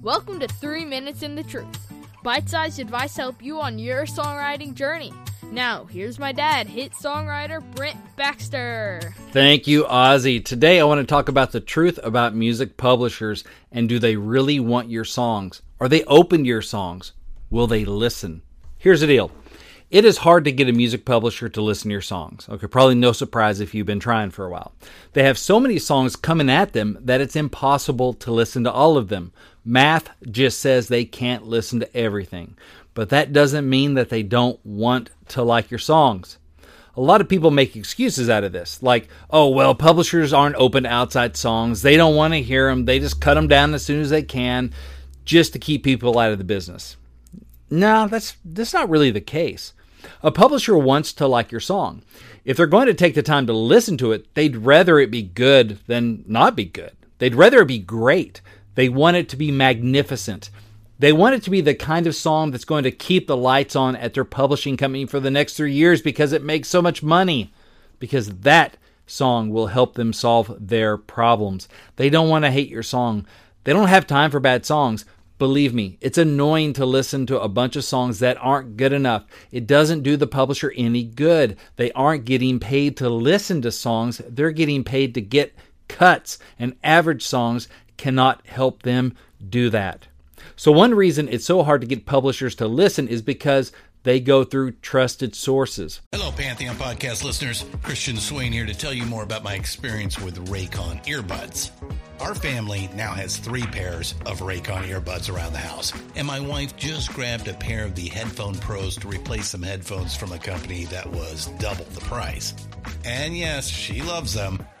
Welcome to 3 Minutes in the Truth. Bite sized advice help you on your songwriting journey. Now, here's my dad, hit songwriter Brent Baxter. Thank you, Ozzy. Today I want to talk about the truth about music publishers and do they really want your songs? Are they open to your songs? Will they listen? Here's the deal. It is hard to get a music publisher to listen to your songs. Okay, probably no surprise if you've been trying for a while. They have so many songs coming at them that it's impossible to listen to all of them. Math just says they can't listen to everything. But that doesn't mean that they don't want to like your songs. A lot of people make excuses out of this, like, oh, well, publishers aren't open to outside songs. They don't want to hear them. They just cut them down as soon as they can just to keep people out of the business. No, that's, that's not really the case. A publisher wants to like your song. If they're going to take the time to listen to it, they'd rather it be good than not be good. They'd rather it be great. They want it to be magnificent. They want it to be the kind of song that's going to keep the lights on at their publishing company for the next three years because it makes so much money. Because that song will help them solve their problems. They don't want to hate your song. They don't have time for bad songs. Believe me, it's annoying to listen to a bunch of songs that aren't good enough. It doesn't do the publisher any good. They aren't getting paid to listen to songs, they're getting paid to get cuts, and average songs cannot help them do that. So, one reason it's so hard to get publishers to listen is because they go through trusted sources. Hello, Pantheon podcast listeners. Christian Swain here to tell you more about my experience with Raycon earbuds. Our family now has three pairs of Raycon earbuds around the house, and my wife just grabbed a pair of the Headphone Pros to replace some headphones from a company that was double the price. And yes, she loves them.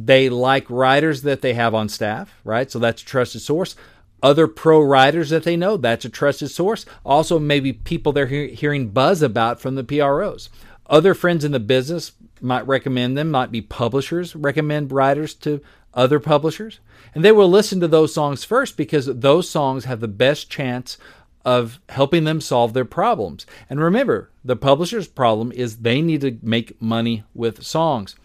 They like writers that they have on staff, right? So that's a trusted source. Other pro writers that they know, that's a trusted source. Also, maybe people they're he- hearing buzz about from the PROs. Other friends in the business, might recommend them, might be publishers recommend writers to other publishers. And they will listen to those songs first because those songs have the best chance of helping them solve their problems. And remember, the publisher's problem is they need to make money with songs.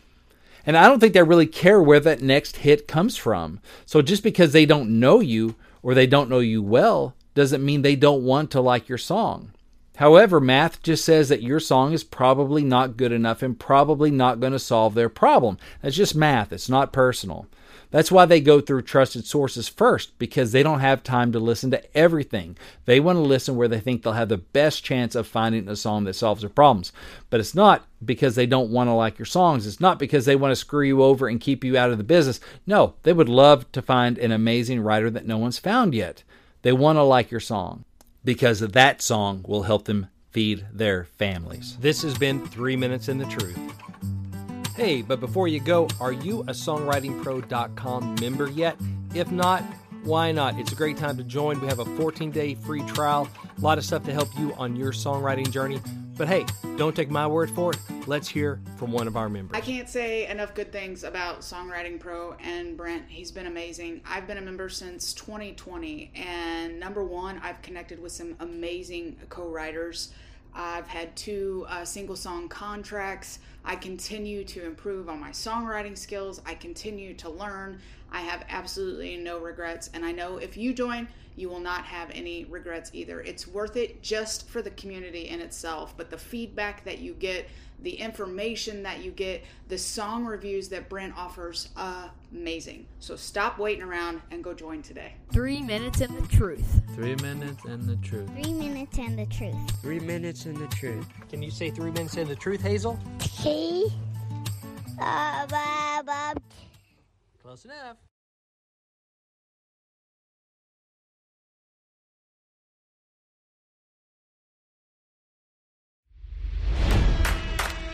And I don't think they really care where that next hit comes from. So just because they don't know you or they don't know you well doesn't mean they don't want to like your song. However, math just says that your song is probably not good enough and probably not going to solve their problem. That's just math, it's not personal. That's why they go through trusted sources first, because they don't have time to listen to everything. They want to listen where they think they'll have the best chance of finding a song that solves their problems. But it's not because they don't want to like your songs. It's not because they want to screw you over and keep you out of the business. No, they would love to find an amazing writer that no one's found yet. They want to like your song because that song will help them feed their families. This has been Three Minutes in the Truth. Hey, but before you go, are you a songwritingpro.com member yet? If not, why not? It's a great time to join. We have a 14 day free trial, a lot of stuff to help you on your songwriting journey. But hey, don't take my word for it. Let's hear from one of our members. I can't say enough good things about Songwriting Pro and Brent. He's been amazing. I've been a member since 2020, and number one, I've connected with some amazing co writers. I've had two uh, single song contracts. I continue to improve on my songwriting skills. I continue to learn. I have absolutely no regrets. And I know if you join, you will not have any regrets either. It's worth it just for the community in itself, but the feedback that you get, the information that you get, the song reviews that Brent offers, amazing. So stop waiting around and go join today. Three minutes in the truth. Three minutes and the truth. Three minutes and the truth. Three minutes and the truth. Can you say three minutes in the truth, Hazel? Hey. Uh, Bob, Bob. Close enough.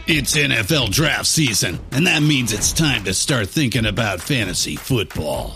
It's NFL draft season, and that means it's time to start thinking about fantasy football.